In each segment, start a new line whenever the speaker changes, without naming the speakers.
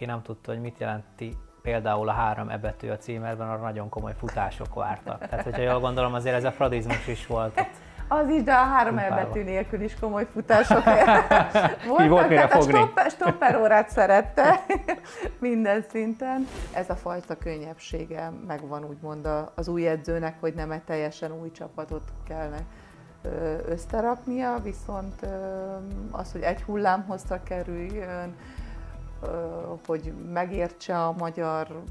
aki nem tudta, hogy mit jelenti például a három ebetű a címerben, arra nagyon komoly futások vártak. Tehát, hogyha jól gondolom, azért ez a fradizmus is volt ott.
Az is, de a három elbetű nélkül is komoly futások
voltak. volt mire fogni. A stopper,
stopper órát szerette minden szinten. Ez a fajta könnyebbsége megvan úgymond az új edzőnek, hogy nem egy teljesen új csapatot kellene összeraknia, viszont az, hogy egy hullámhosszra kerüljön, hogy megértse a magyar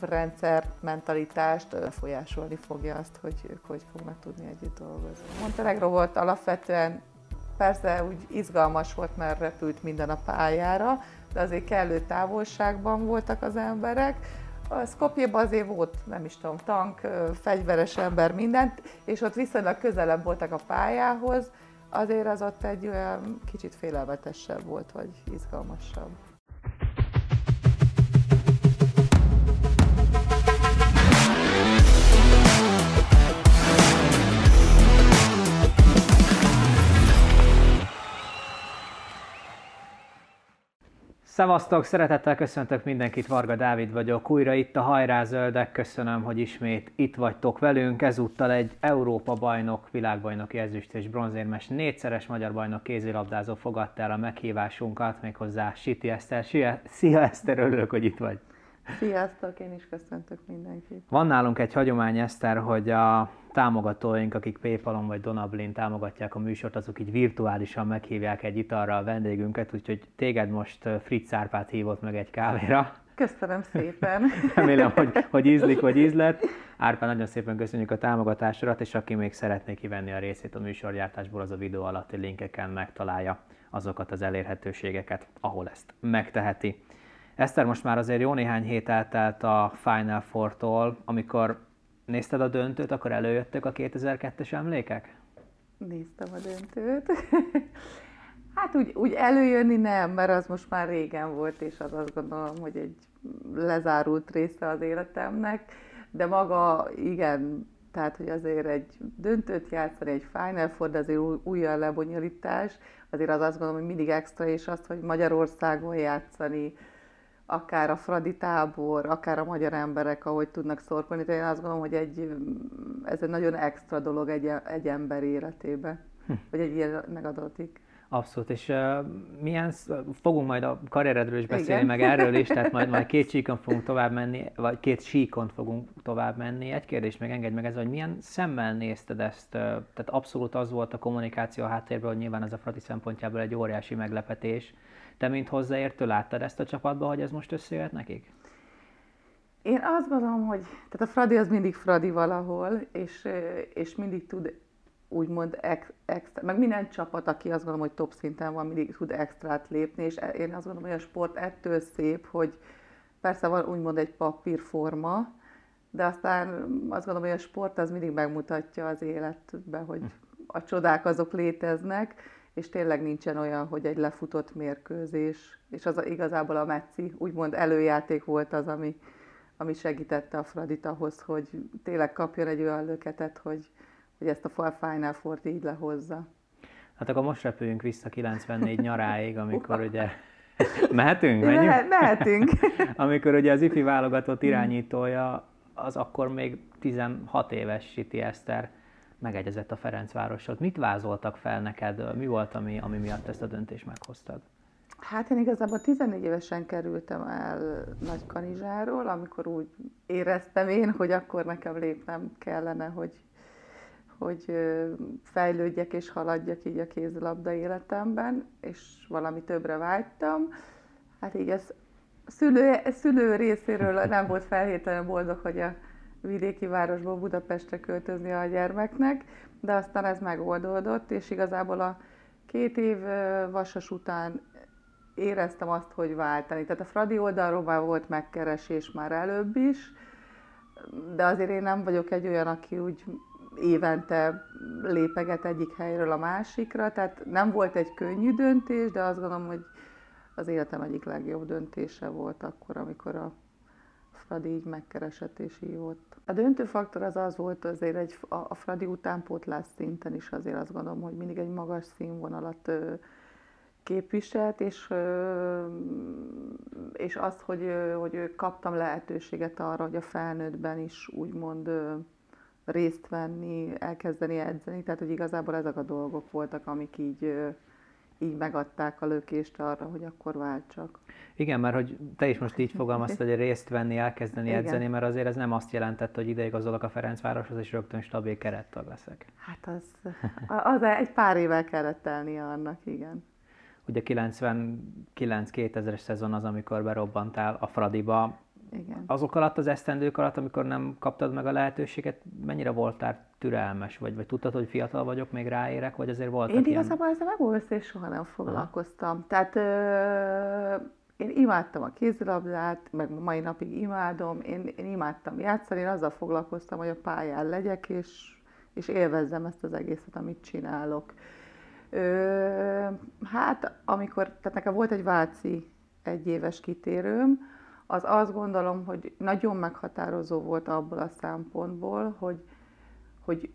rendszer, mentalitást, folyásolni fogja azt, hogy ők hogy fognak tudni együtt dolgozni. Montenegro volt alapvetően, persze úgy izgalmas volt, mert repült minden a pályára, de azért kellő távolságban voltak az emberek. A Skopjében azért volt, nem is tudom, tank, fegyveres ember, mindent, és ott viszonylag közelebb voltak a pályához, azért az ott egy olyan kicsit félelmetesebb volt, vagy izgalmasabb.
Szevasztok, szeretettel köszöntök mindenkit, Varga Dávid vagyok, újra itt a Hajrá Zöldek, köszönöm, hogy ismét itt vagytok velünk, ezúttal egy Európa bajnok, világbajnoki ezüst és bronzérmes, négyszeres magyar bajnok kézilabdázó fogadta el a meghívásunkat, méghozzá Siti Eszter. Szia Eszter, örülök, hogy itt vagy.
Sziasztok, én is köszöntök mindenkit.
Van nálunk egy hagyomány, Eszter, hogy a támogatóink, akik Paypalon vagy Donablin támogatják a műsort, azok így virtuálisan meghívják egy italra a vendégünket, úgyhogy téged most Fritz Árpát hívott meg egy kávéra.
Köszönöm szépen.
Remélem, hogy, hogy ízlik, vagy ízlet. Árpán, nagyon szépen köszönjük a támogatásodat, és aki még szeretné kivenni a részét a műsorgyártásból, az a videó alatti linkeken megtalálja azokat az elérhetőségeket, ahol ezt megteheti. Eszter, most már azért jó néhány hét eltelt a Final Four-tól, amikor nézted a döntőt, akkor előjöttek a 2002-es emlékek?
Néztem a döntőt. hát úgy, úgy előjönni nem, mert az most már régen volt, és az azt gondolom, hogy egy lezárult része az életemnek, de maga igen, tehát, hogy azért egy döntőt játszani, egy Final Four, de azért új a lebonyolítás, azért az azt gondolom, hogy mindig extra, és azt, hogy Magyarországon játszani, akár a Fradi tábor, akár a magyar emberek, ahogy tudnak szorkolni. Tehát én azt gondolom, hogy egy, ez egy nagyon extra dolog egy, egy ember életébe, hm. hogy egy ilyen megadatik.
Abszolút, és uh, milyen, fogunk majd a karrieredről is beszélni, Igen. meg erről is, tehát majd, majd két síkon fogunk tovább menni, vagy két síkon fogunk tovább menni. Egy kérdés meg engedj meg ez, hogy milyen szemmel nézted ezt, tehát abszolút az volt a kommunikáció a háttérben, hogy nyilván ez a Fradi szempontjából egy óriási meglepetés, te, mint hozzáértő, láttad ezt a csapatba, hogy ez most összejött nekik?
Én azt gondolom, hogy tehát a Fradi az mindig Fradi valahol, és, és mindig tud úgymond ex, extra, meg minden csapat, aki azt gondolom, hogy top szinten van, mindig tud extrát lépni, és e, én azt gondolom, hogy a sport ettől szép, hogy persze van úgymond egy papírforma, de aztán azt gondolom, hogy a sport az mindig megmutatja az életben, hogy a csodák azok léteznek, és tényleg nincsen olyan, hogy egy lefutott mérkőzés, és az igazából a Metszi úgymond előjáték volt az, ami, ami segítette a Fradit ahhoz, hogy tényleg kapjon egy olyan löketet, hogy, hogy ezt a Final four így lehozza.
Hát akkor most repüljünk vissza 94 nyaráig, amikor ugye Mehetünk?
Menjünk? Mehet, mehetünk.
Amikor ugye az IFI válogatott irányítója, az akkor még 16 éves Siti Eszter megegyezett a Ferencvárossal. Mit vázoltak fel neked? Mi volt, ami, ami miatt ezt a döntést meghoztad?
Hát én igazából 14 évesen kerültem el Nagy Kanizsáról, amikor úgy éreztem én, hogy akkor nekem lépnem kellene, hogy, hogy fejlődjek és haladjak így a kézilabda életemben, és valami többre vágytam. Hát így ez szülő, szülő részéről nem volt felhétlenül boldog, hogy a vidéki városból Budapestre költözni a gyermeknek, de aztán ez megoldódott, és igazából a két év vasas után éreztem azt, hogy váltani. Tehát a Fradi oldalról már volt megkeresés már előbb is, de azért én nem vagyok egy olyan, aki úgy évente lépeget egyik helyről a másikra, tehát nem volt egy könnyű döntés, de azt gondolom, hogy az életem egyik legjobb döntése volt akkor, amikor a Fradi így megkeresett és hívott. A döntő faktor az az volt azért egy, a, a Fradi utánpótlás szinten is azért azt gondolom, hogy mindig egy magas színvonalat ö, képviselt, és, és az, hogy, hogy kaptam lehetőséget arra, hogy a felnőttben is úgymond részt venni, elkezdeni edzeni, tehát hogy igazából ezek a dolgok voltak, amik így, így megadták a lökést arra, hogy akkor váltsak.
Igen, mert hogy te is most így fogalmaztad, hogy részt venni, elkezdeni Igen. edzeni, mert azért ez nem azt jelentett, hogy ideigazolok a Ferencvároshoz, és rögtön stabil kerettag leszek.
Hát az, az egy pár évvel kellett tennie annak, igen.
Ugye 99-2000-es szezon az, amikor berobbantál a Fradiba,
igen.
Azok alatt az esztendők alatt, amikor nem kaptad meg a lehetőséget, mennyire voltál türelmes, vagy, vagy tudtad, hogy fiatal vagyok, még ráérek, vagy azért voltak
Én ilyen... igazából ezzel meg és soha nem foglalkoztam. Aha. Tehát ö, én imádtam a kézilabdát, meg mai napig imádom, én, én imádtam játszani, én azzal foglalkoztam, hogy a pályán legyek, és, és élvezzem ezt az egészet, amit csinálok. Ö, hát, amikor, tehát nekem volt egy Váci egyéves kitérőm, az azt gondolom, hogy nagyon meghatározó volt abból a szempontból, hogy, hogy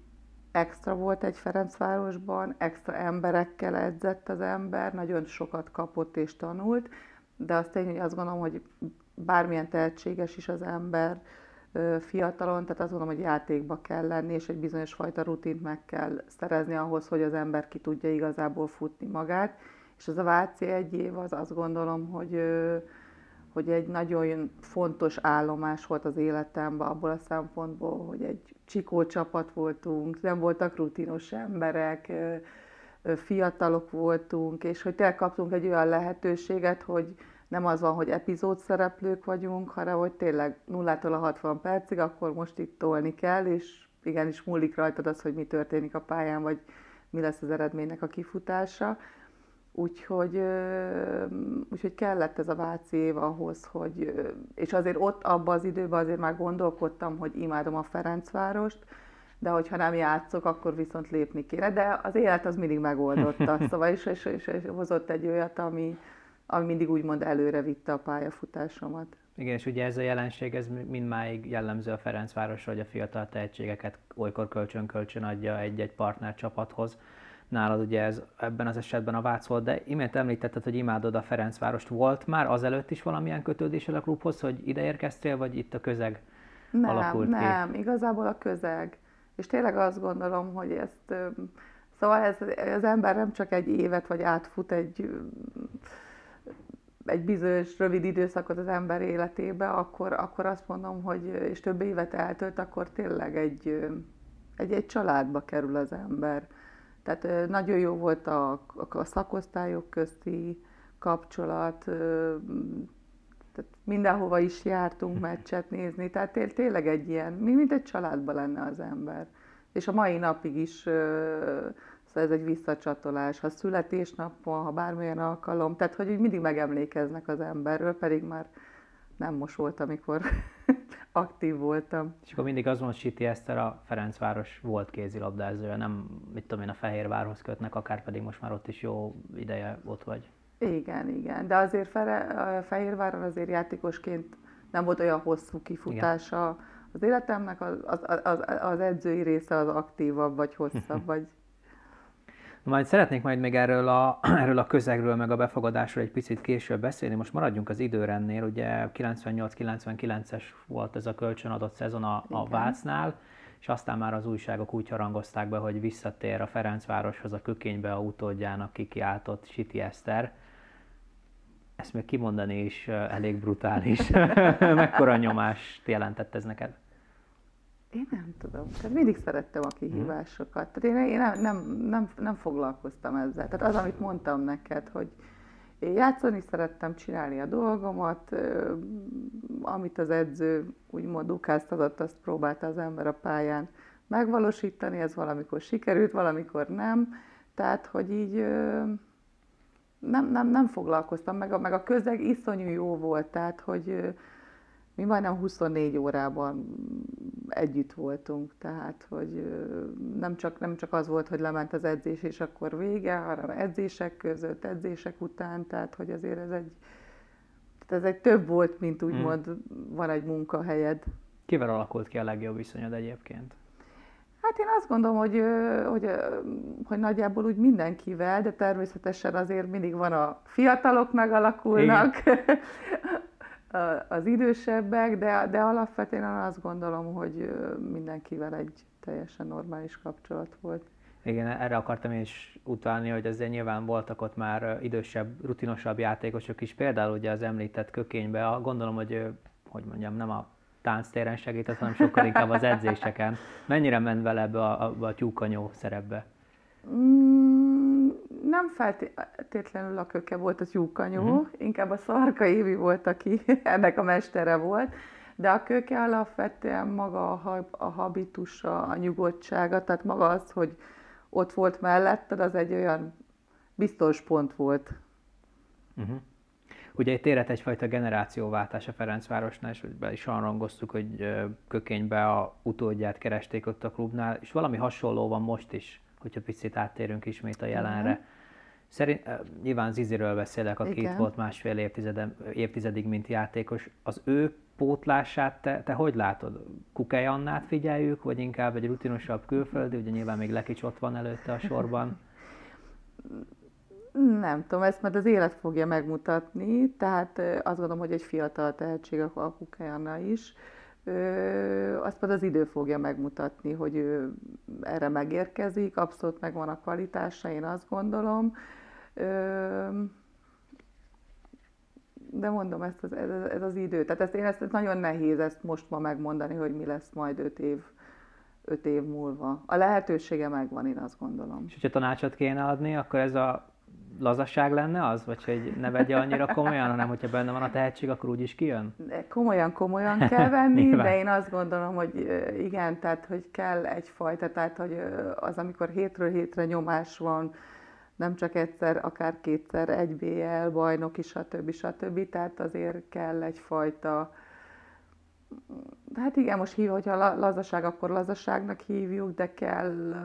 extra volt egy Ferencvárosban, extra emberekkel edzett az ember, nagyon sokat kapott és tanult, de azt tény, hogy azt gondolom, hogy bármilyen tehetséges is az ember fiatalon, tehát azt gondolom, hogy játékba kell lenni, és egy bizonyos fajta rutint meg kell szerezni ahhoz, hogy az ember ki tudja igazából futni magát. És az a Váci egy év, az azt gondolom, hogy hogy egy nagyon fontos állomás volt az életemben abból a szempontból, hogy egy csikó csapat voltunk, nem voltak rutinos emberek, fiatalok voltunk, és hogy tényleg kaptunk egy olyan lehetőséget, hogy nem az van, hogy epizód szereplők vagyunk, hanem hogy tényleg nullától a 60 percig, akkor most itt tolni kell, és igenis múlik rajtad az, hogy mi történik a pályán, vagy mi lesz az eredménynek a kifutása. Úgyhogy, úgyhogy kellett ez a Váci év ahhoz, hogy, és azért ott abban az időben azért már gondolkodtam, hogy imádom a Ferencvárost, de hogyha nem játszok, akkor viszont lépni kéne. De az élet az mindig megoldotta, szóval és, és, és, és hozott egy olyat, ami, ami mindig úgymond előre vitte a pályafutásomat.
Igen, és ugye ez a jelenség, ez mindmáig jellemző a Ferencvárosra, hogy a fiatal tehetségeket olykor kölcsön-kölcsön adja egy-egy partner csapathoz nálad ugye ez ebben az esetben a Vác volt, de imént említetted, hogy imádod a Ferencvárost. Volt már azelőtt is valamilyen kötődésed a klubhoz, hogy ide érkeztél, vagy itt a közeg
nem,
alakult
nem? Nem, igazából a közeg. És tényleg azt gondolom, hogy ezt, szóval ez, az ember nem csak egy évet, vagy átfut egy egy bizonyos rövid időszakot az ember életébe, akkor, akkor azt mondom, hogy és több évet eltölt, akkor tényleg egy, egy, egy családba kerül az ember. Tehát nagyon jó volt a, a szakosztályok közti kapcsolat, tehát mindenhova is jártunk meccset nézni, tehát tényleg egy ilyen, mint egy családban lenne az ember. És a mai napig is szóval ez egy visszacsatolás, ha születésnap van, ha bármilyen alkalom, tehát hogy mindig megemlékeznek az emberről, pedig már nem most volt, amikor aktív voltam.
És akkor mindig az hogy Siti Eszter a Ferencváros volt kézilabdázója, nem, mit tudom én, a Fehérvárhoz kötnek, akár pedig most már ott is jó ideje ott vagy.
Igen, igen, de azért Fere, Fehérváron azért játékosként nem volt olyan hosszú kifutása igen. az életemnek, az, az, az, az edzői része az aktívabb, vagy hosszabb, vagy
majd szeretnék majd még erről a, erről a közegről, meg a befogadásról egy picit később beszélni. Most maradjunk az időrendnél. Ugye 98-99-es volt ez a kölcsönadott szezon a, a Vácnál, és aztán már az újságok úgy harangozták be, hogy visszatér a Ferencvároshoz a kökénybe a utódjának kikiáltott Siti Eszter. Ezt még kimondani is elég brutális. Mekkora nyomást jelentett ez neked?
Én nem tudom. Tehát mindig szerettem a kihívásokat. Tehát én, én nem, nem, nem, nem foglalkoztam ezzel. Tehát az, amit mondtam neked, hogy én játszani szerettem, csinálni a dolgomat, amit az edző úgymond dukáztatott, azt próbálta az ember a pályán megvalósítani, ez valamikor sikerült, valamikor nem. Tehát, hogy így nem, nem, nem foglalkoztam, meg a, meg a közeg iszonyú jó volt, tehát, hogy mi majdnem 24 órában együtt voltunk, tehát hogy nem csak, nem csak az volt, hogy lement az edzés, és akkor vége, hanem edzések között, edzések után, tehát hogy azért ez egy, tehát ez egy több volt, mint úgymond hmm. van egy munkahelyed.
Kivel alakult ki a legjobb viszonyod egyébként?
Hát én azt gondolom, hogy, hogy, hogy nagyjából úgy mindenkivel, de természetesen azért mindig van a fiatalok megalakulnak, az idősebbek, de, de alapvetően azt gondolom, hogy mindenkivel egy teljesen normális kapcsolat volt.
Igen, erre akartam én is utalni, hogy azért nyilván voltak ott már idősebb, rutinosabb játékosok is, például ugye az említett kökénybe, gondolom, hogy hogy mondjam, nem a tánctéren segített, hanem sokkal inkább az edzéseken. Mennyire ment vele ebbe a, a, a tyúkanyó szerepbe?
Mm, nem feltétlenül a köke volt a tyúkanyó, uh-huh. inkább a Szarka Évi volt, aki ennek a mestere volt, de a köke alapvetően maga a, a habitusa, a nyugodtsága, tehát maga az, hogy ott volt melletted, az egy olyan biztos pont volt.
Uh-huh. Ugye itt érett egyfajta generációváltás a Ferencvárosnál, és be is rangoztuk, hogy kökénybe a utódját keresték ott a klubnál, és valami hasonló van most is, hogyha picit áttérünk ismét a jelenre. Uh-huh. Szerint, nyilván Ziziről beszélek, aki Igen. itt volt másfél évtizedig, mint játékos. Az ő pótlását te, te hogy látod? Kukely Annát figyeljük, vagy inkább egy rutinosabb külföldi, ugye nyilván még Lekics ott van előtte a sorban?
Nem tudom, ezt majd az élet fogja megmutatni, tehát azt gondolom, hogy egy fiatal tehetség a Kukely Anna is. Azt majd az idő fogja megmutatni, hogy ő erre megérkezik, abszolút megvan a kvalitása, én azt gondolom de mondom, ezt az, ez, ez az idő. Tehát ezt, én ezt, ezt nagyon nehéz ezt most ma megmondani, hogy mi lesz majd öt év, öt év múlva. A lehetősége megvan, én azt gondolom.
És hogyha tanácsot kéne adni, akkor ez a lazasság lenne az? Vagy hogy ne vegye annyira komolyan, hanem hogyha benne van a tehetség, akkor úgy is kijön?
De komolyan, komolyan kell venni, de én azt gondolom, hogy igen, tehát hogy kell egyfajta, tehát hogy az, amikor hétről hétre nyomás van, nem csak egyszer, akár kétszer egy BL bajnok is, stb. stb. Tehát azért kell egyfajta, hát igen, most hív, hogyha lazaság, akkor lazaságnak hívjuk, de kell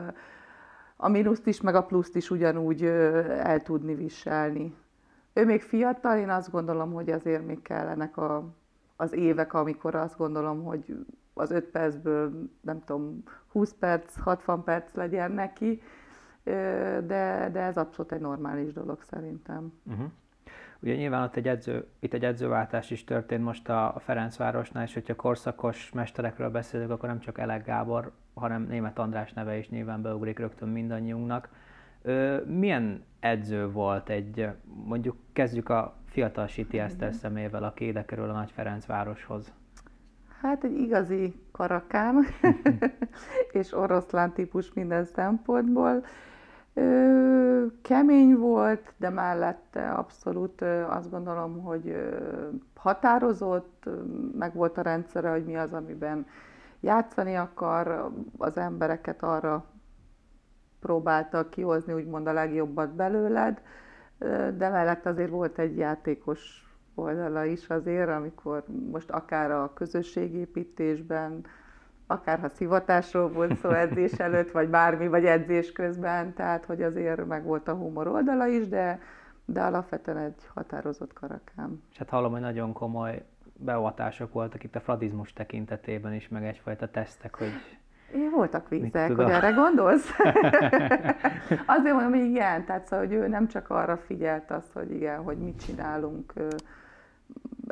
a mínuszt is, meg a pluszt is ugyanúgy el tudni viselni. Ő még fiatal, én azt gondolom, hogy azért még kellenek a, az évek, amikor azt gondolom, hogy az 5 percből, nem tudom, 20 perc, 60 perc legyen neki, de, de ez abszolút egy normális dolog szerintem. Uh-huh.
Ugye nyilván ott egy edző, itt egy edzőváltás is történt most a Ferencvárosnál, és hogyha korszakos mesterekről beszélünk, akkor nem csak Elek Gábor, hanem Német András neve is nyilván beugrik rögtön mindannyiunknak. Milyen edző volt egy, mondjuk kezdjük a fiatal Siti Eszter szemével, aki ide kerül a Nagy Ferencvároshoz?
Hát egy igazi karakám, és oroszlán típus minden szempontból. Ö, kemény volt, de mellette abszolút ö, azt gondolom, hogy ö, határozott, meg volt a rendszere, hogy mi az, amiben játszani akar, az embereket arra próbálta kihozni, úgymond a legjobbat belőled, de mellett azért volt egy játékos oldala is azért, amikor most akár a közösségépítésben, akár ha szivatásról volt szó edzés előtt, vagy bármi, vagy edzés közben, tehát hogy azért meg volt a humor oldala is, de, de alapvetően egy határozott karakám.
És hát hallom, hogy nagyon komoly beavatások voltak itt a fradizmus tekintetében is, meg egyfajta tesztek, hogy
én voltak vízek, hogy erre gondolsz? Azért mondom, hogy igen, tehát szóval, hogy ő nem csak arra figyelt azt, hogy igen, hogy mit csinálunk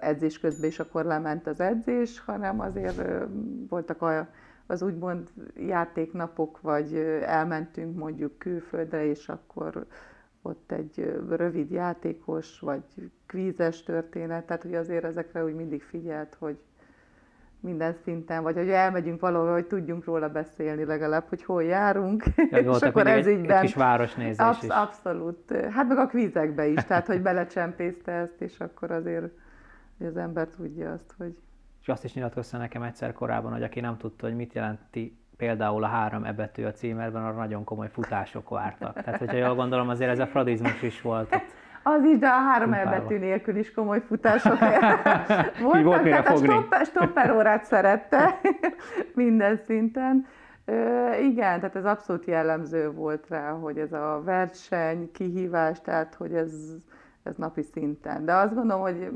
edzés közben, és akkor lement az edzés, hanem azért voltak a, az úgymond játéknapok, vagy elmentünk mondjuk külföldre, és akkor ott egy rövid játékos, vagy kvízes történet, tehát hogy azért ezekre úgy mindig figyelt, hogy minden szinten, vagy hogy elmegyünk valahol, hogy tudjunk róla beszélni legalább, hogy hol járunk,
ja, és akkor ez egy, ügyben... Egy kis városnézés absz- is.
Abszolút. Hát meg a kvízekbe is, tehát hogy belecsempészte ezt, és akkor azért hogy az ember tudja azt, hogy...
És azt is nyilatkozta nekem egyszer korábban, hogy aki nem tudta, hogy mit jelenti például a három ebetű a címerben, arra nagyon komoly futások vártak. Tehát, hogyha jól gondolom, azért ez a fradizmus is volt ott.
Az is, de a három elbetű nélkül is komoly futások voltak.
volt
tehát a stopper, stopper órát szerette minden szinten. Ö, igen, tehát ez abszolút jellemző volt rá, hogy ez a verseny, kihívás, tehát hogy ez ez napi szinten. De azt gondolom, hogy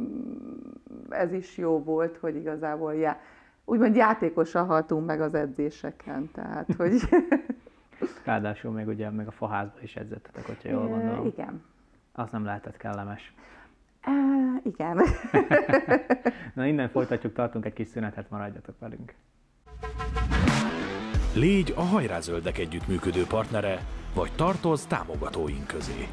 ez is jó volt, hogy igazából já, úgymond játékosan haltunk meg az edzéseken, tehát hogy...
Ráadásul még ugye még a faházba is edzettetek, hogyha jól gondolom.
Igen.
Az nem lehetett kellemes.
E, igen.
Na innen folytatjuk, tartunk egy kis szünetet, maradjatok velünk.
Légy a hajrázöldek együttműködő partnere, vagy tartoz támogatóink közé.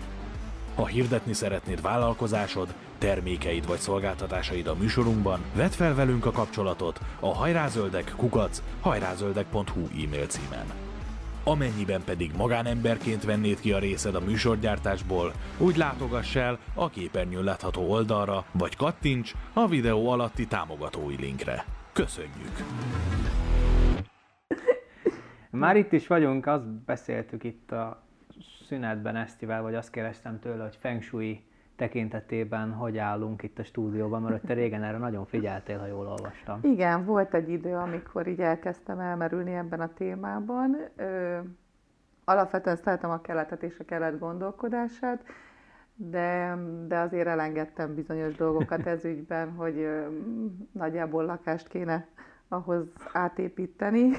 Ha hirdetni szeretnéd vállalkozásod, termékeid vagy szolgáltatásaid a műsorunkban, vedd fel velünk a kapcsolatot a hajrázöldek kukac hajrázöldek.hu e-mail címen. Amennyiben pedig magánemberként vennéd ki a részed a műsorgyártásból, úgy látogass el a képernyőn látható oldalra, vagy kattints a videó alatti támogatói linkre. Köszönjük!
Már itt is vagyunk, azt beszéltük itt a szünetben Esztivel, vagy azt kérdeztem tőle, hogy Feng Shui tekintetében hogy állunk itt a stúdióban, mert te régen erre nagyon figyeltél, ha jól olvastam.
Igen, volt egy idő, amikor így elkezdtem elmerülni ebben a témában. Ö, alapvetően szeretem a keletet és a kelet gondolkodását, de, de azért elengedtem bizonyos dolgokat ez ügyben, hogy ö, nagyjából lakást kéne ahhoz átépíteni.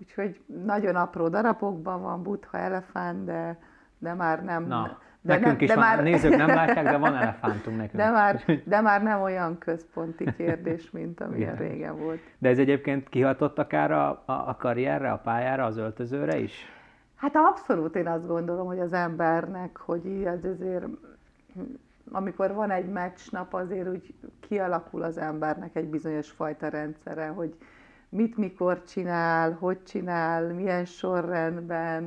Úgyhogy nagyon apró darabokban van butha, elefánt, de, de már nem...
Na, de nekünk nem, is de van, már... nézők nem látják, de van elefántunk nekünk.
De már, de már nem olyan központi kérdés, mint amilyen Igen. régen volt.
De ez egyébként kihatott akár a, a, a karrierre, a pályára, az öltözőre is?
Hát abszolút én azt gondolom, hogy az embernek, hogy így az azért, amikor van egy meccsnap, azért úgy kialakul az embernek egy bizonyos fajta rendszere, hogy mit mikor csinál, hogy csinál, milyen sorrendben,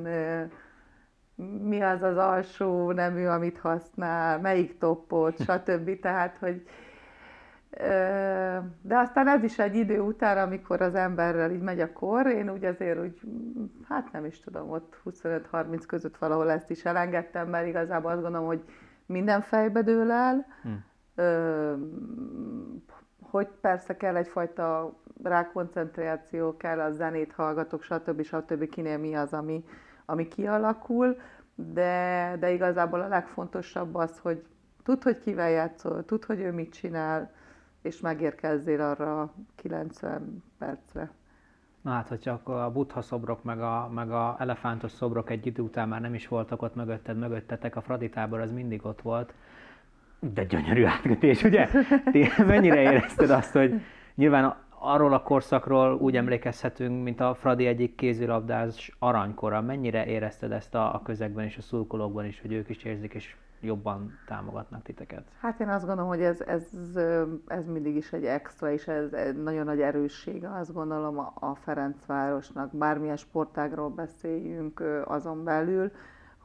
mi az az alsó nemű, amit használ, melyik toppot, stb. Tehát, hogy de aztán ez is egy idő után, amikor az emberrel így megy a kor, én úgy azért úgy, hát nem is tudom, ott 25-30 között valahol ezt is elengedtem, mert igazából azt gondolom, hogy minden fejbe dől el, hm. Hogy persze kell egyfajta rákoncentráció, kell a zenét hallgatok, stb. stb. kinél mi az, ami, ami kialakul, de, de igazából a legfontosabb az, hogy tud, hogy kivel játszol, tud, hogy ő mit csinál, és megérkezzél arra 90 percre.
Na hát, hogyha akkor a buddha szobrok, meg a, meg a elefántos szobrok egy idő után már nem is voltak ott mögötted, mögöttetek, a Fradi tábor az mindig ott volt. De gyönyörű átkötés, ugye? Ti mennyire érezted azt, hogy nyilván arról a korszakról úgy emlékezhetünk, mint a Fradi egyik kézilabdás aranykora. Mennyire érezted ezt a, a közegben és a szurkolókban is, hogy ők is érzik és jobban támogatnak titeket?
Hát én azt gondolom, hogy ez, ez, ez mindig is egy extra, és ez egy nagyon nagy erőssége, azt gondolom a Ferencvárosnak, bármilyen sportágról beszéljünk azon belül,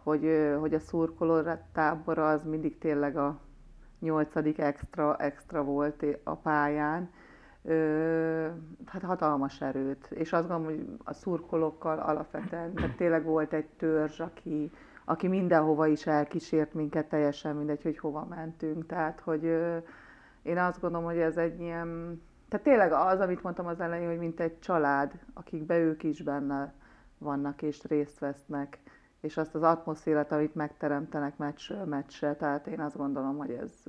hogy, hogy a szurkoló tábora az mindig tényleg a nyolcadik extra, extra volt a pályán, hát hatalmas erőt. És azt gondolom, hogy a szurkolókkal alapvetően, tehát tényleg volt egy törzs, aki, aki mindenhova is elkísért minket, teljesen mindegy, hogy hova mentünk. Tehát, hogy én azt gondolom, hogy ez egy ilyen, tehát tényleg az, amit mondtam az elején, hogy mint egy család, akikbe ők is benne vannak és részt vesznek, és azt az atmoszférát, amit megteremtenek meccsről meccsre, tehát én azt gondolom, hogy ez,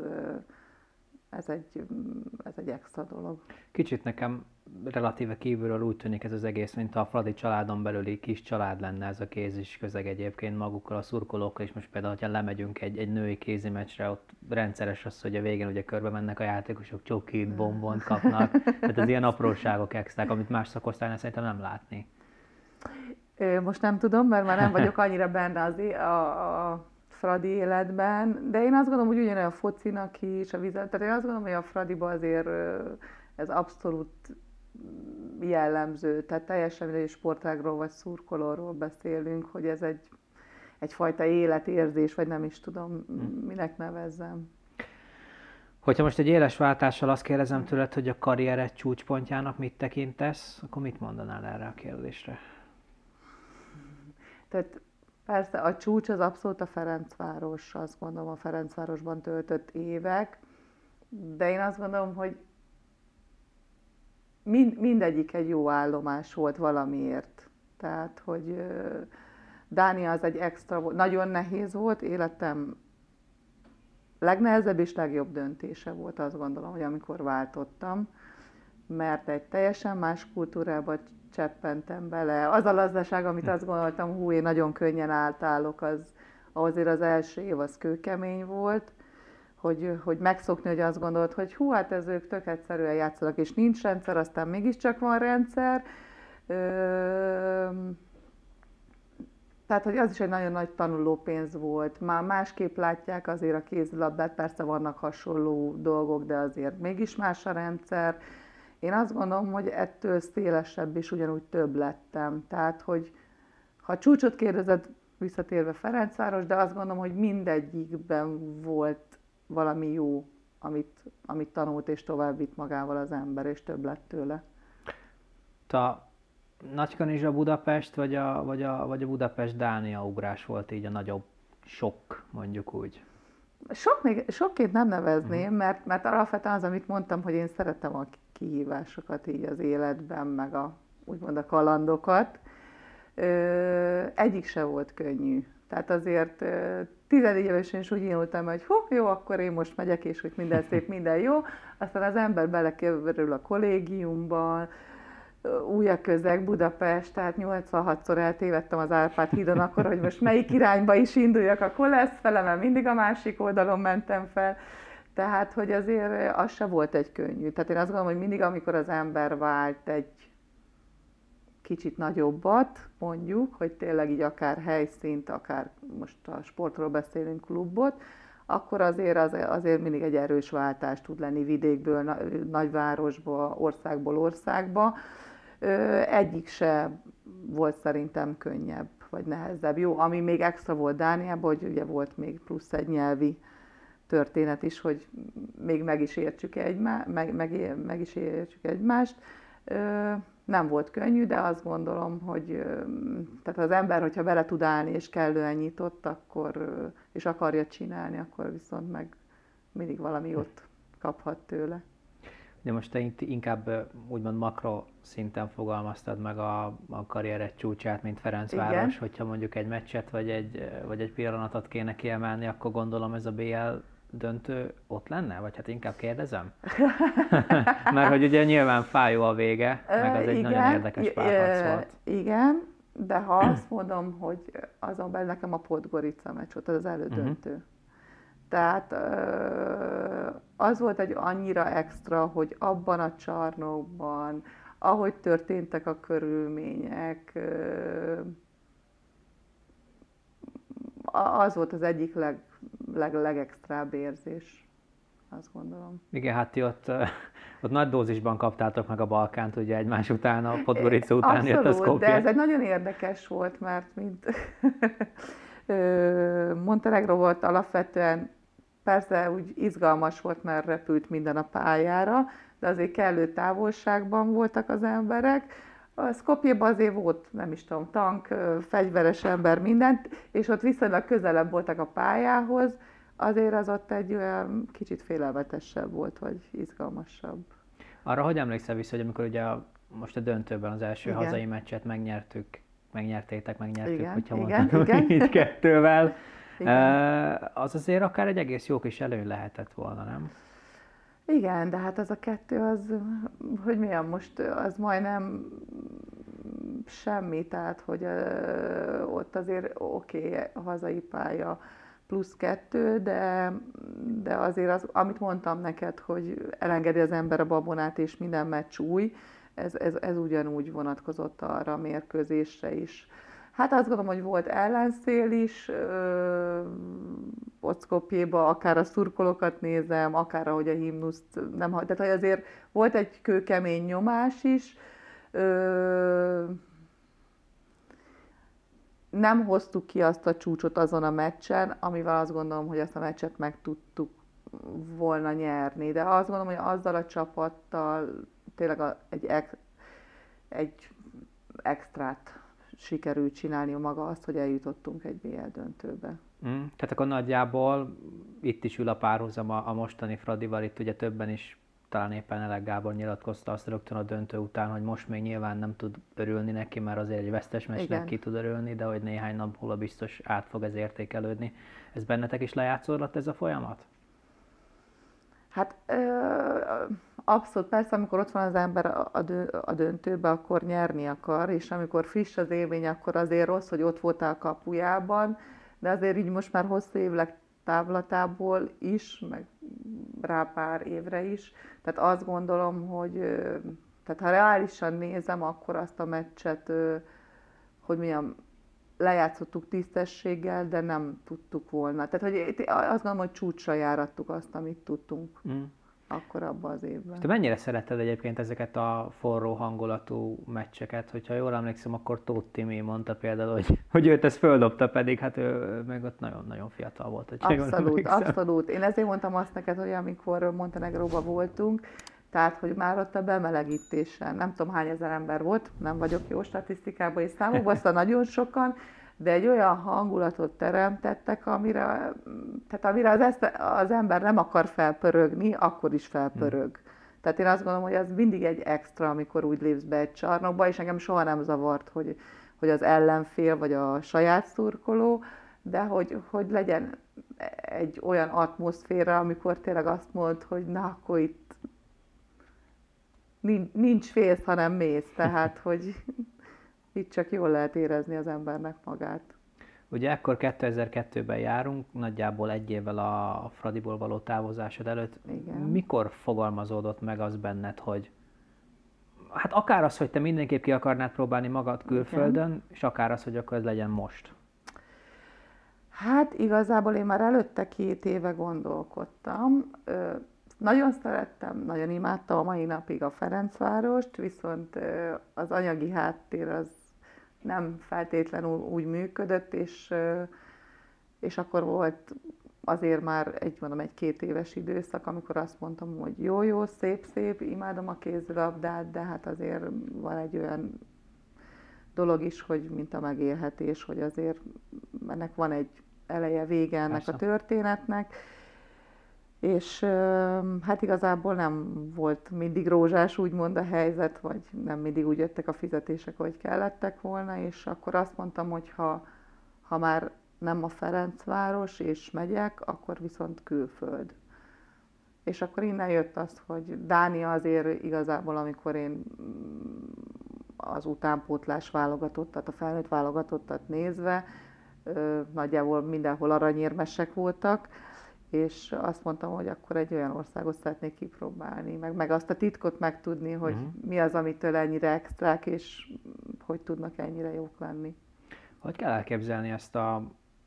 ez egy, ez egy extra dolog.
Kicsit nekem relatíve kívülről úgy tűnik ez az egész, mint a Fradi családon belüli kis család lenne ez a kézis közeg egyébként magukkal, a szurkolókkal, és most például, ha lemegyünk egy, egy női kézi meccsre, ott rendszeres az, hogy a végén ugye körbe mennek a játékosok, csokit, bombont kapnak, tehát az ilyen apróságok extrák, amit más szakosztálynál szerintem nem látni.
Most nem tudom, mert már nem vagyok annyira benne az, a, a Fradi életben, de én azt gondolom, hogy ugyanolyan a focinak is, a vizet, tehát én azt gondolom, hogy a Fradiba azért ez abszolút jellemző, tehát teljesen mindegy sportágról vagy szurkolóról beszélünk, hogy ez egy, egyfajta életérzés, vagy nem is tudom, hm. minek nevezzem.
Hogyha most egy éles váltással azt kérdezem tőled, hogy a karriered csúcspontjának mit tekintesz, akkor mit mondanál erre a kérdésre?
Tehát Persze, a csúcs az abszolút a Ferencváros, azt gondolom a Ferencvárosban töltött évek, de én azt gondolom, hogy mind, mindegyik egy jó állomás volt valamiért. Tehát, hogy Dánia az egy extra volt, nagyon nehéz volt, életem legnehezebb és legjobb döntése volt, azt gondolom, hogy amikor váltottam. mert egy teljesen más kultúrába cseppentem bele. Az a lazdaság, amit azt gondoltam, hú, én nagyon könnyen átállok, az azért az első év az kőkemény volt, hogy, hogy megszokni, hogy azt gondolod, hogy hú, hát ez ők tök egyszerűen játszanak, és nincs rendszer, aztán mégiscsak van rendszer. Ö, tehát, hogy az is egy nagyon nagy tanulópénz volt. Már másképp látják azért a kézilabdát, persze vannak hasonló dolgok, de azért mégis más a rendszer. Én azt gondolom, hogy ettől szélesebb is ugyanúgy több lettem. Tehát, hogy ha csúcsot kérdezed, visszatérve Ferencváros, de azt gondolom, hogy mindegyikben volt valami jó, amit, amit tanult és tovább vitt magával az ember, és több lett tőle.
A Nagykanizsa Budapest, vagy a, vagy a, vagy a Budapest-Dánia ugrás volt így a nagyobb sok, mondjuk úgy?
Sok még, sokként nem nevezném, uh-huh. mert, mert alapvetően az, amit mondtam, hogy én szeretem a kihívásokat így az életben, meg a, úgymond a kalandokat. Ö, egyik se volt könnyű. Tehát azért 14 évesen is úgy indultam, hogy hú, jó, akkor én most megyek, és hogy minden szép, minden jó. Aztán az ember belekerül a kollégiumban, új a közeg, Budapest, tehát 86-szor eltévedtem az Árpád hídon akkor, hogy most melyik irányba is induljak, akkor lesz fele, mert mindig a másik oldalon mentem fel. Tehát, hogy azért az se volt egy könnyű. Tehát én azt gondolom, hogy mindig, amikor az ember vált egy kicsit nagyobbat, mondjuk, hogy tényleg így akár helyszínt, akár most a sportról beszélünk, klubot, akkor azért, az, azért mindig egy erős váltás tud lenni vidékből, nagyvárosba, országból országba. Egyik se volt szerintem könnyebb vagy nehezebb. Jó, ami még extra volt Dániában, hogy ugye volt még plusz egy nyelvi történet is, hogy még meg is értsük, egymá, meg, meg, meg is értsük egymást. Nem volt könnyű, de azt gondolom, hogy tehát az ember, hogyha bele tud állni és kellően nyitott, akkor, és akarja csinálni, akkor viszont meg mindig valami ott kaphat tőle.
De most te inkább úgymond makro szinten fogalmaztad meg a, a karriered csúcsát, mint Ferencváros, Igen. hogyha mondjuk egy meccset vagy egy, vagy egy pillanatot kéne kiemelni, akkor gondolom ez a BL döntő ott lenne? Vagy hát inkább kérdezem? Mert hogy ugye nyilván fájó a vége, meg az egy igen, nagyon érdekes párharc volt.
Igen, de ha azt mondom, hogy azon belül nekem a Podgorica meccs volt, az az elődöntő. Uh-huh. Tehát az volt egy annyira extra, hogy abban a csarnokban, ahogy történtek a körülmények, az volt az egyik leg, leg, legextrább érzés, azt gondolom.
Igen, hát ti ott, ott nagy dózisban kaptátok meg a Balkánt, ugye egymás után, a Podgorica után
Abszolút, jött a Skopje. de ez egy nagyon érdekes volt, mert mint Montenegro volt alapvetően Persze úgy izgalmas volt, mert repült minden a pályára, de azért kellő távolságban voltak az emberek. A Skopjében azért volt, nem is tudom, tank, fegyveres ember, mindent, és ott viszonylag közelebb voltak a pályához, azért az ott egy olyan kicsit félelmetesebb volt, vagy izgalmasabb.
Arra hogy emlékszel vissza, hogy amikor ugye a, most a döntőben az első igen. hazai meccset megnyertük, megnyertétek, megnyertük, igen, hogyha igen, mondtam, igen. így kettővel, igen. Az azért akár egy egész jó kis előny lehetett volna, nem?
Igen, de hát az a kettő, az, hogy milyen most, az majdnem semmi, tehát hogy uh, ott azért oké, okay, hazai pálya plusz kettő, de, de azért az, amit mondtam neked, hogy elengedi az ember a babonát, és minden meccs új, ez, ez, ez ugyanúgy vonatkozott arra a mérkőzésre is. Hát azt gondolom, hogy volt ellenszél is, Ockopjéba, akár a szurkolókat nézem, akár ahogy a himnuszt nem Tehát, hogy azért volt egy kőkemény nyomás is. Ö, nem hoztuk ki azt a csúcsot azon a meccsen, amivel azt gondolom, hogy ezt a meccset meg tudtuk volna nyerni. De azt gondolom, hogy azzal a csapattal tényleg egy, egy extrát sikerült csinálni maga azt, hogy eljutottunk egy BL döntőbe.
Mm, tehát akkor nagyjából itt is ül a párhuzam a, a mostani Fradival, itt ugye többen is talán éppen Elek Gábor nyilatkozta azt rögtön a döntő után, hogy most még nyilván nem tud örülni neki, mert azért egy vesztes meccsnek ki tud örülni, de hogy néhány nap múlva biztos át fog ez értékelődni. Ez bennetek is lejátszódott ez a folyamat?
Hát ö, Abszolút, persze, amikor ott van az ember a, dö, a döntőbe, akkor nyerni akar, és amikor friss az élmény, akkor azért rossz, hogy ott voltál a kapujában, de azért így most már hosszú évek távlatából is, meg rá pár évre is. Tehát azt gondolom, hogy tehát ha reálisan nézem, akkor azt a meccset, hogy milyen lejátszottuk tisztességgel, de nem tudtuk volna. Tehát hogy azt gondolom, hogy csúcsra járattuk azt, amit tudtunk. Mm akkor abban az évben.
Te mennyire szeretted egyébként ezeket a forró hangulatú meccseket? Hogyha jól emlékszem, akkor Tóth Timi mondta például, hogy, hogy őt ezt földobta, pedig hát ő meg ott nagyon-nagyon fiatal volt.
Abszolút, abszolút. Én ezért mondtam azt neked, hogy amikor Montenegróba voltunk, tehát, hogy már ott a bemelegítésen, nem tudom hány ezer ember volt, nem vagyok jó statisztikában és számokban, aztán nagyon sokan, de egy olyan hangulatot teremtettek, amire, tehát amire az, ezt, az ember nem akar felpörögni, akkor is felpörög. Hmm. Tehát én azt gondolom, hogy az mindig egy extra, amikor úgy lépsz be egy csarnokba, és engem soha nem zavart, hogy, hogy az ellenfél vagy a saját szurkoló, de hogy, hogy legyen egy olyan atmoszféra, amikor tényleg azt mond, hogy na, akkor itt nincs, nincs félsz, hanem mész. Tehát, hogy itt csak jól lehet érezni az embernek magát.
Ugye ekkor 2002-ben járunk, nagyjából egy évvel a Fradiból való távozásod előtt. Igen. Mikor fogalmazódott meg az benned, hogy hát akár az, hogy te mindenképp ki akarnád próbálni magad külföldön, Igen. és akár az, hogy akkor ez legyen most?
Hát igazából én már előtte két éve gondolkodtam. Nagyon szerettem, nagyon imádtam a mai napig a Ferencvárost, viszont az anyagi háttér az nem feltétlenül úgy működött, és, és akkor volt azért már egy, mondom, egy két éves időszak, amikor azt mondtam, hogy jó, jó, szép, szép, imádom a kézilabdát, de hát azért van egy olyan dolog is, hogy mint a megélhetés, hogy azért ennek van egy eleje, vége ennek Persze. a történetnek, és hát igazából nem volt mindig rózsás úgymond a helyzet, vagy nem mindig úgy jöttek a fizetések, hogy kellettek volna, és akkor azt mondtam, hogy ha, ha már nem a Ferencváros és megyek, akkor viszont külföld. És akkor innen jött az, hogy Dánia azért igazából, amikor én az utánpótlás válogatottat, a felnőtt válogatottat nézve, nagyjából mindenhol aranyérmesek voltak, és azt mondtam, hogy akkor egy olyan országot szeretnék kipróbálni, meg, meg azt a titkot megtudni, hogy uh-huh. mi az, amitől ennyire extrák, és hogy tudnak ennyire jók lenni.
Hogy kell elképzelni ezt a,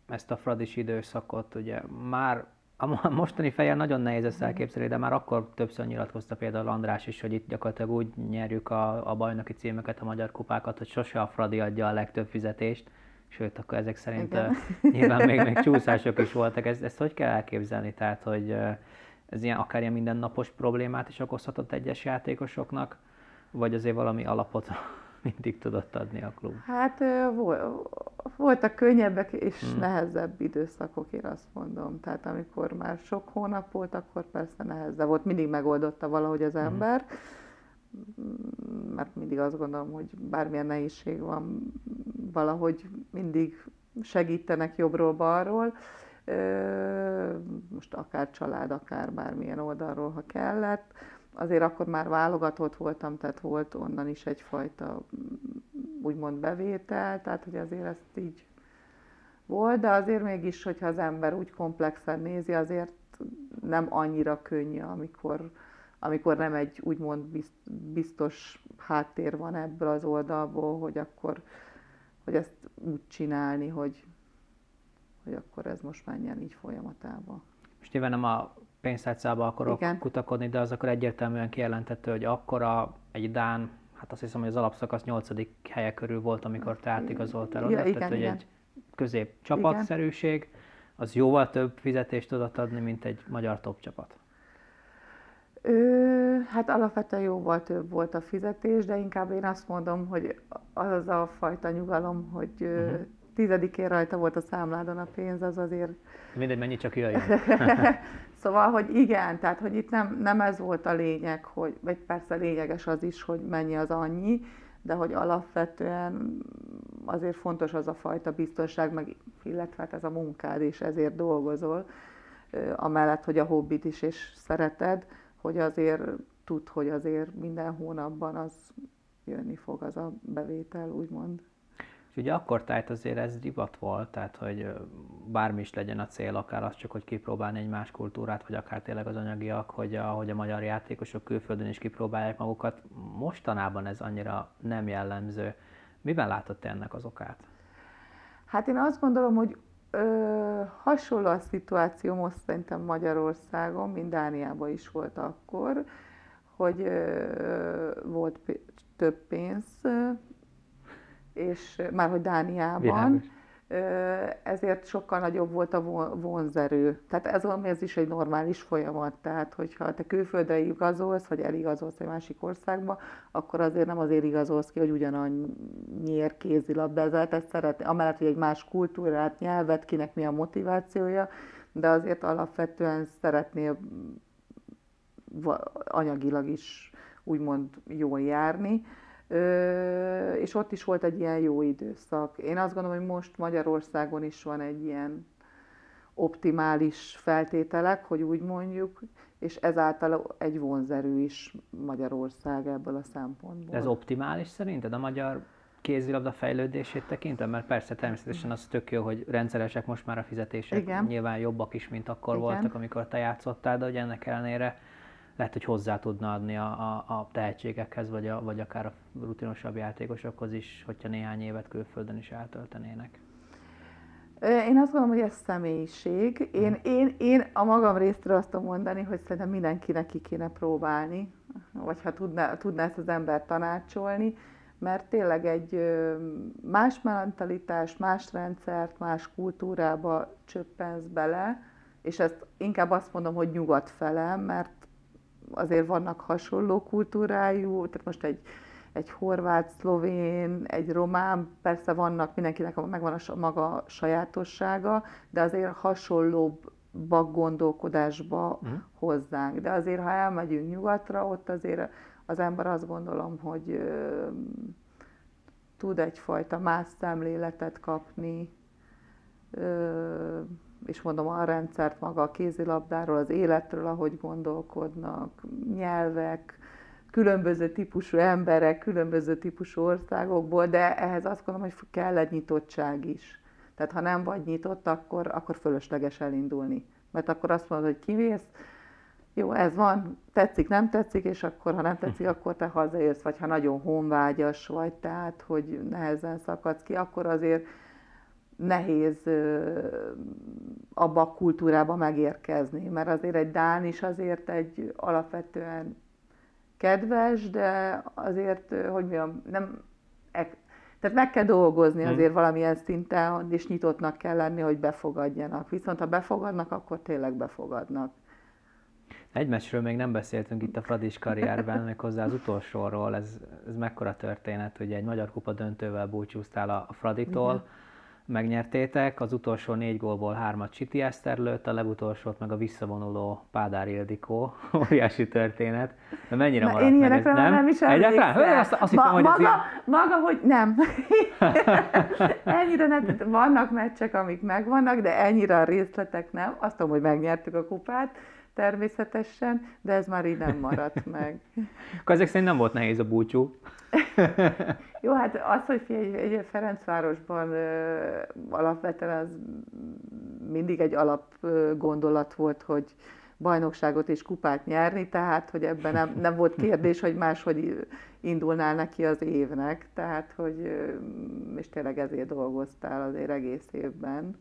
ezt a fradis időszakot? Ugye már a mostani fejjel nagyon nehéz ezt mhm. elképzelni, de már akkor többször nyilatkozta például András is, hogy itt gyakorlatilag úgy nyerjük a, a bajnoki címeket, a magyar kupákat, hogy sose a Fradi adja a legtöbb fizetést, sőt, akkor ezek szerint Igen. nyilván még, még csúszások is voltak. Ezt, ezt hogy kell elképzelni? Tehát, hogy ez ilyen, akár ilyen mindennapos problémát is okozhatott egyes játékosoknak, vagy azért valami alapot mindig tudott adni a klub?
Hát voltak könnyebbek és hmm. nehezebb időszakok, én azt mondom. Tehát amikor már sok hónap volt, akkor persze nehezebb volt. Mindig megoldotta valahogy az hmm. ember. Hmm mert mindig azt gondolom, hogy bármilyen nehézség van, valahogy mindig segítenek jobbról-balról. Most akár család, akár bármilyen oldalról, ha kellett. Azért akkor már válogatott voltam, tehát volt onnan is egyfajta úgymond bevétel, tehát hogy azért ezt így volt, de azért mégis, hogyha az ember úgy komplexen nézi, azért nem annyira könnyű, amikor amikor nem egy úgymond biztos háttér van ebből az oldalból, hogy akkor hogy ezt úgy csinálni, hogy, hogy akkor ez most menjen így folyamatában.
Most nyilván nem a pénztárcába akarok Igen. kutakodni, de az akkor egyértelműen kijelentette, hogy akkora egy Dán, hát azt hiszem, hogy az alapszakasz 8. helye körül volt, amikor te átigazoltál oda, ja, igen, tehát hogy igen. egy közép csapatszerűség, az jóval több fizetést tudott adni, mint egy magyar top csapat.
Ö, hát alapvetően jóval több volt a fizetés, de inkább én azt mondom, hogy az a fajta nyugalom, hogy uh-huh. tizedikén rajta volt a számládon a pénz, az azért...
Mindegy, mennyi csak jöjjön.
szóval, hogy igen, tehát hogy itt nem, nem ez volt a lényeg, hogy, vagy persze lényeges az is, hogy mennyi az annyi, de hogy alapvetően azért fontos az a fajta biztonság, meg illetve hát ez a munkád, és ezért dolgozol, amellett, hogy a hobbit is és szereted, hogy azért tud, hogy azért minden hónapban az jönni fog az a bevétel, úgymond.
És ugye akkor tájt azért ez divat volt, tehát hogy bármi is legyen a cél, akár az csak, hogy kipróbálni egy más kultúrát, vagy akár tényleg az anyagiak, hogy a, hogy a magyar játékosok külföldön is kipróbálják magukat. Mostanában ez annyira nem jellemző. Miben látott ennek az okát?
Hát én azt gondolom, hogy ö, hasonló a szituáció most szerintem Magyarországon, mint Dániában is volt akkor, hogy ö, volt több pénz, és már hogy Dániában, Világos. Ezért sokkal nagyobb volt a vonzerő. Tehát ez, ez is egy normális folyamat. Tehát, hogyha te külföldre igazolsz, vagy eligazolsz egy másik országba, akkor azért nem azért igazolsz ki, hogy ugyanannyiért kézilabdázált, ezt szeretni. Amellett, hogy egy más kultúrát, nyelvet, kinek mi a motivációja, de azért alapvetően szeretnél anyagilag is úgymond jól járni és ott is volt egy ilyen jó időszak. Én azt gondolom, hogy most Magyarországon is van egy ilyen optimális feltételek, hogy úgy mondjuk, és ezáltal egy vonzerő is Magyarország ebből a szempontból.
Ez optimális szerinted a magyar kézilabda fejlődését tekintem? Mert persze természetesen az tök jó, hogy rendszeresek most már a fizetések, Igen. nyilván jobbak is, mint akkor Igen. voltak, amikor te játszottál, de hogy ennek ellenére lehet, hogy hozzá tudna adni a, a, a tehetségekhez, vagy, a, vagy akár a rutinosabb játékosokhoz is, hogyha néhány évet külföldön is eltöltenének.
Én azt gondolom, hogy ez személyiség. Én, én, én a magam részről azt tudom mondani, hogy szerintem mindenkinek ki kéne próbálni, vagy ha tudná, tudná ezt az ember tanácsolni, mert tényleg egy más mentalitás, más rendszert, más kultúrába csöppensz bele, és ezt inkább azt mondom, hogy nyugat fele, mert azért vannak hasonló kultúrájú, tehát most egy, egy horvát, szlovén, egy román, persze vannak, mindenkinek megvan a maga sajátossága, de azért hasonlóbb gondolkodásba mm. hozzánk. De azért, ha elmegyünk nyugatra, ott azért az ember azt gondolom, hogy ö, tud egyfajta más szemléletet kapni, ö, és mondom a rendszert maga a kézilabdáról, az életről, ahogy gondolkodnak, nyelvek, különböző típusú emberek, különböző típusú országokból, de ehhez azt gondolom, hogy kell egy nyitottság is. Tehát ha nem vagy nyitott, akkor, akkor fölösleges elindulni. Mert akkor azt mondod, hogy kivész, jó, ez van, tetszik, nem tetszik, és akkor, ha nem tetszik, akkor te hazaérsz, vagy ha nagyon honvágyas vagy, tehát, hogy nehezen szakadsz ki, akkor azért nehéz abba a kultúrába megérkezni, mert azért egy Dán is azért egy alapvetően kedves, de azért, hogy mondjam, nem, tehát meg kell dolgozni azért hmm. valamilyen szinten, és nyitottnak kell lenni, hogy befogadjanak. Viszont ha befogadnak, akkor tényleg befogadnak.
Egy meccsről még nem beszéltünk itt a Fradis karrierben, méghozzá az utolsóról. Ez, ez mekkora történet, hogy egy Magyar Kupa döntővel búcsúztál a Fraditól. Igen megnyertétek, az utolsó négy gólból hármat Csiti Eszter lőtt, a legutolsót meg a visszavonuló Pádár Ildikó, óriási történet. De mennyire Na, maradt
én meg ez, nem? nem is
Egyáltalán? Azt, azt Ma, hittem, hogy
maga, ilyen... maga, hogy nem. ennyire nem, vannak meccsek, amik megvannak, de ennyire a részletek nem. Azt tudom, hogy megnyertük a kupát, természetesen, de ez már így nem maradt meg.
Akkor ezek szerint nem volt nehéz a búcsú.
Jó, hát az, hogy egy, egy Ferencvárosban ö, alapvetően az mindig egy alap gondolat volt, hogy bajnokságot és kupát nyerni, tehát hogy ebben nem, nem volt kérdés, hogy máshogy indulnál neki az évnek, tehát hogy, és tényleg ezért dolgoztál azért egész évben.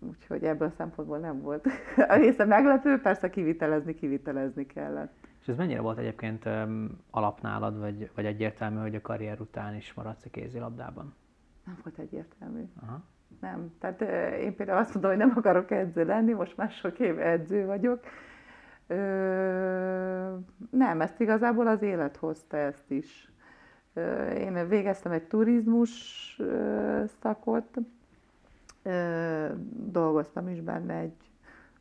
Úgyhogy ebből a szempontból nem volt. A része meglepő, persze kivitelezni, kivitelezni kellett.
És ez mennyire volt egyébként um, alapnálad, vagy, vagy egyértelmű, hogy a karrier után is maradsz a kézilabdában?
Nem volt egyértelmű. Aha. Nem. Tehát én például azt mondom, hogy nem akarok edző lenni, most már sok év edző vagyok. Ö, nem, ezt igazából az élet hozta ezt is. Ö, én végeztem egy turizmus ö, szakot, dolgoztam is benne egy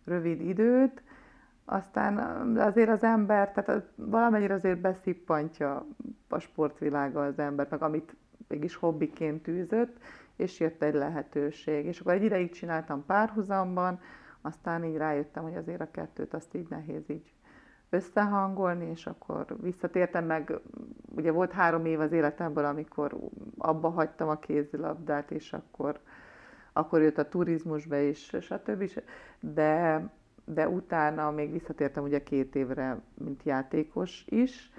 rövid időt, aztán azért az ember, tehát valamennyire azért beszippantja a sportvilága az ember, meg amit mégis hobbiként tűzött, és jött egy lehetőség. És akkor egy ideig csináltam párhuzamban, aztán így rájöttem, hogy azért a kettőt azt így nehéz így összehangolni, és akkor visszatértem meg, ugye volt három év az életemből, amikor abba hagytam a kézilabdát, és akkor, akkor jött a turizmusba is, stb. De, de utána még visszatértem ugye két évre, mint játékos is,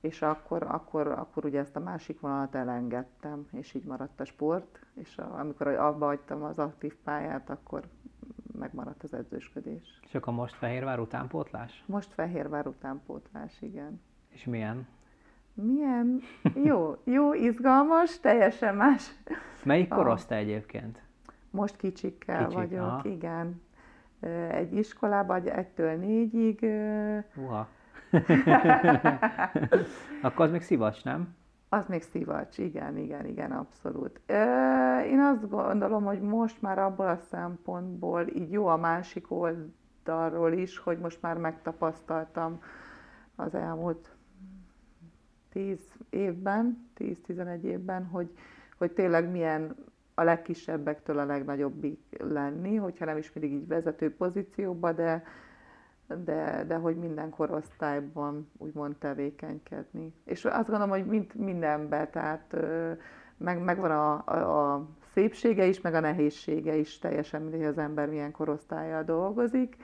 és akkor, akkor, akkor ugye ezt a másik vonalat elengedtem, és így maradt a sport, és amikor abba hagytam az aktív pályát, akkor megmaradt az edzősködés.
És akkor most Fehérvár utánpótlás?
Most Fehérvár utánpótlás, igen.
És milyen?
Milyen? Jó, jó, izgalmas, teljesen más.
Melyik korosztály egyébként?
Most kicsikkel Kicsik, vagyok, aha. igen. Egy iskolában, egytől négyig.
Uha. Akkor az még szivacs, nem?
Az még szivacs, igen, igen, igen, abszolút. Én azt gondolom, hogy most már abból a szempontból így jó a másik oldalról is, hogy most már megtapasztaltam az elmúlt tíz évben, 10-11 évben, hogy, hogy tényleg milyen a legkisebbektől a legnagyobbig lenni, hogyha nem is mindig így vezető pozícióba, de, de, de hogy minden korosztályban úgymond tevékenykedni. És azt gondolom, hogy mind, mindenben, tehát meg, megvan a, a, a szépsége is, meg a nehézsége is, teljesen mindegy, az ember milyen korosztályjal dolgozik.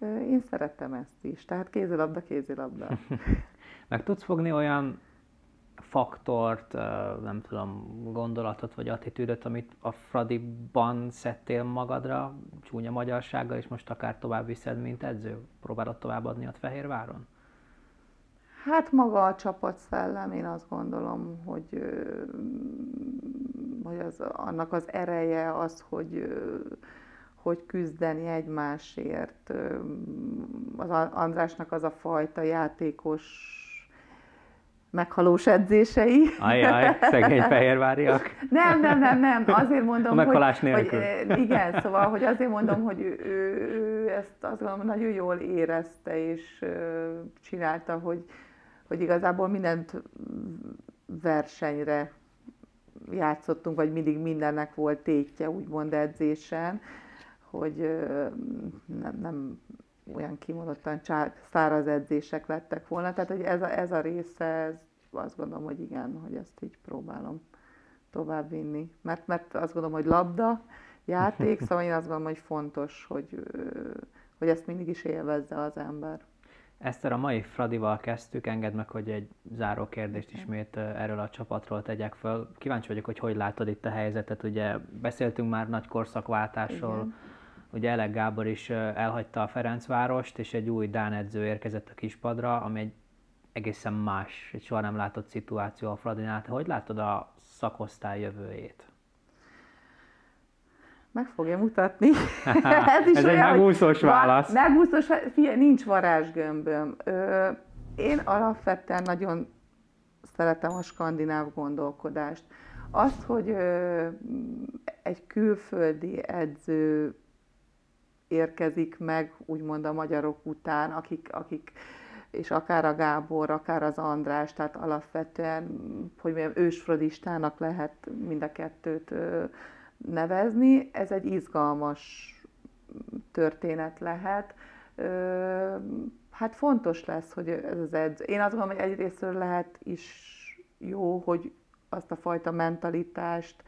Én szerettem ezt is, tehát kézilabda, kézilabda.
meg tudsz fogni olyan faktort, nem tudom, gondolatot vagy attitűdöt, amit a Fradiban szedtél magadra, csúnya magyarsággal, és most akár tovább viszed, mint edző? Próbálod továbbadni a Fehérváron?
Hát maga a csapatszellem, én azt gondolom, hogy, hogy az, annak az ereje az, hogy, hogy küzdeni egymásért. Az Andrásnak az a fajta játékos meghalós edzései.
Ajaj, szegény fehérváriak.
nem, nem, nem, nem, azért mondom, a hogy, hogy, igen, szóval, hogy azért mondom, hogy ő, ő, ő ezt azt gondolom, nagyon jól érezte és csinálta, hogy, hogy igazából mindent versenyre játszottunk, vagy mindig mindennek volt tétje, úgymond edzésen, hogy nem, nem olyan kimondottan száraz edzések lettek volna. Tehát, hogy ez a, ez a része, ez azt gondolom, hogy igen, hogy ezt így próbálom tovább vinni. Mert, mert azt gondolom, hogy labda, játék, szóval én azt gondolom, hogy fontos, hogy, hogy ezt mindig is élvezze az ember.
Eszter, a mai Fradival kezdtük, engedd meg, hogy egy záró kérdést ismét erről a csapatról tegyek föl. Kíváncsi vagyok, hogy hogy látod itt a helyzetet. Ugye beszéltünk már nagy korszakváltásról, Igen Ugye Elek Gábor is elhagyta a Ferencvárost, és egy új Dán edző érkezett a kispadra, ami egy egészen más, egy soha nem látott szituáció a Fradinál. Te hogy látod a szakosztály jövőjét?
Meg fogja mutatni.
Ez, is Ez olyan, egy megúszós válasz.
Megúszós, figyelj, nincs varázsgömböm. Én alapvetően nagyon szeretem a skandináv gondolkodást. Azt, hogy egy külföldi edző érkezik meg, úgymond a magyarok után, akik, akik és akár a Gábor, akár az András, tehát alapvetően, hogy mondjam, ősfrodistának lehet mind a kettőt nevezni. Ez egy izgalmas történet lehet. Hát fontos lesz, hogy ez az edző. Én azt gondolom, hogy egyrésztről lehet is jó, hogy azt a fajta mentalitást,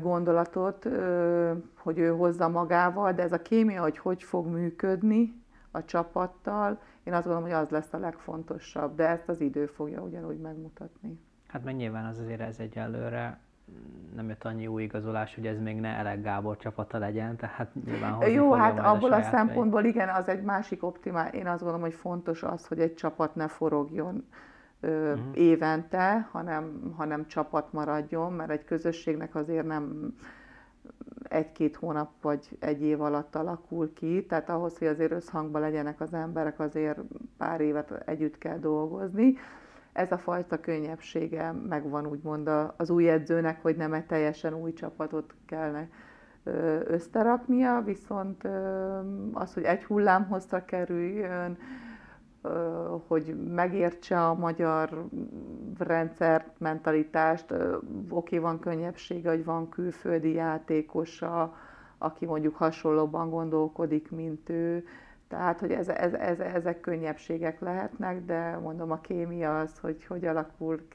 gondolatot, hogy ő hozza magával, de ez a kémia, hogy hogy fog működni a csapattal, én azt gondolom, hogy az lesz a legfontosabb, de ezt az idő fogja ugyanúgy megmutatni.
Hát meg nyilván az azért ez egyelőre nem jött annyi új igazolás, hogy ez még ne Elek Gábor csapata legyen, tehát nyilván
Jó, hát abból a, a szempontból igen, az egy másik optimál. Én azt gondolom, hogy fontos az, hogy egy csapat ne forogjon uh-huh. évente, hanem, hanem csapat maradjon, mert egy közösségnek azért nem egy-két hónap vagy egy év alatt alakul ki, tehát ahhoz, hogy azért összhangban legyenek az emberek, azért pár évet együtt kell dolgozni. Ez a fajta könnyebbsége megvan úgymond az új edzőnek, hogy nem egy teljesen új csapatot kellene összeraknia, viszont az, hogy egy hullámhozra kerüljön, hogy megértse a magyar rendszert, mentalitást. Oké, van könnyebbsége, hogy van külföldi játékosa, aki mondjuk hasonlóban gondolkodik, mint ő. Tehát, hogy ez, ez, ez, ezek könnyebbségek lehetnek, de mondom, a kémia az, hogy hogy alakul,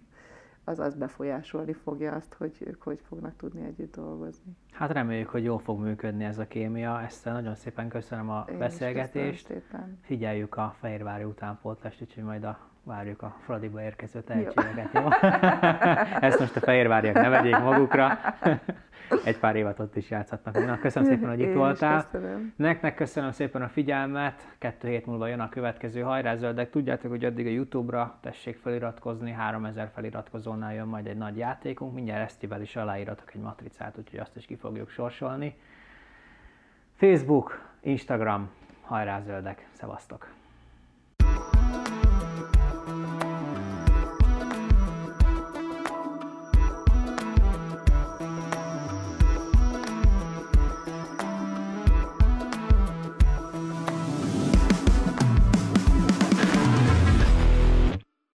az az befolyásolni fogja azt, hogy ők hogy fognak tudni együtt dolgozni.
Hát reméljük, hogy jól fog működni ez a kémia. Ezt nagyon szépen köszönöm a
Én
beszélgetést.
szépen.
Figyeljük a Fehérvári utánpótlást, úgyhogy majd a várjuk a Fradiba érkező tehetségeket, jó? Ezt most a fehérváriak ne vegyék magukra. Egy pár évet ott is játszhatnak. Na, köszönöm szépen, hogy itt
Én
voltál.
köszönöm.
Nektek köszönöm szépen a figyelmet. Kettő hét múlva jön a következő hajrázöldek. Tudjátok, hogy addig a Youtube-ra tessék feliratkozni. 3000 feliratkozónál jön majd egy nagy játékunk. Mindjárt Esztivel is aláíratok egy matricát, úgyhogy azt is ki fogjuk sorsolni. Facebook, Instagram, hajrázöldek. Szevasztok!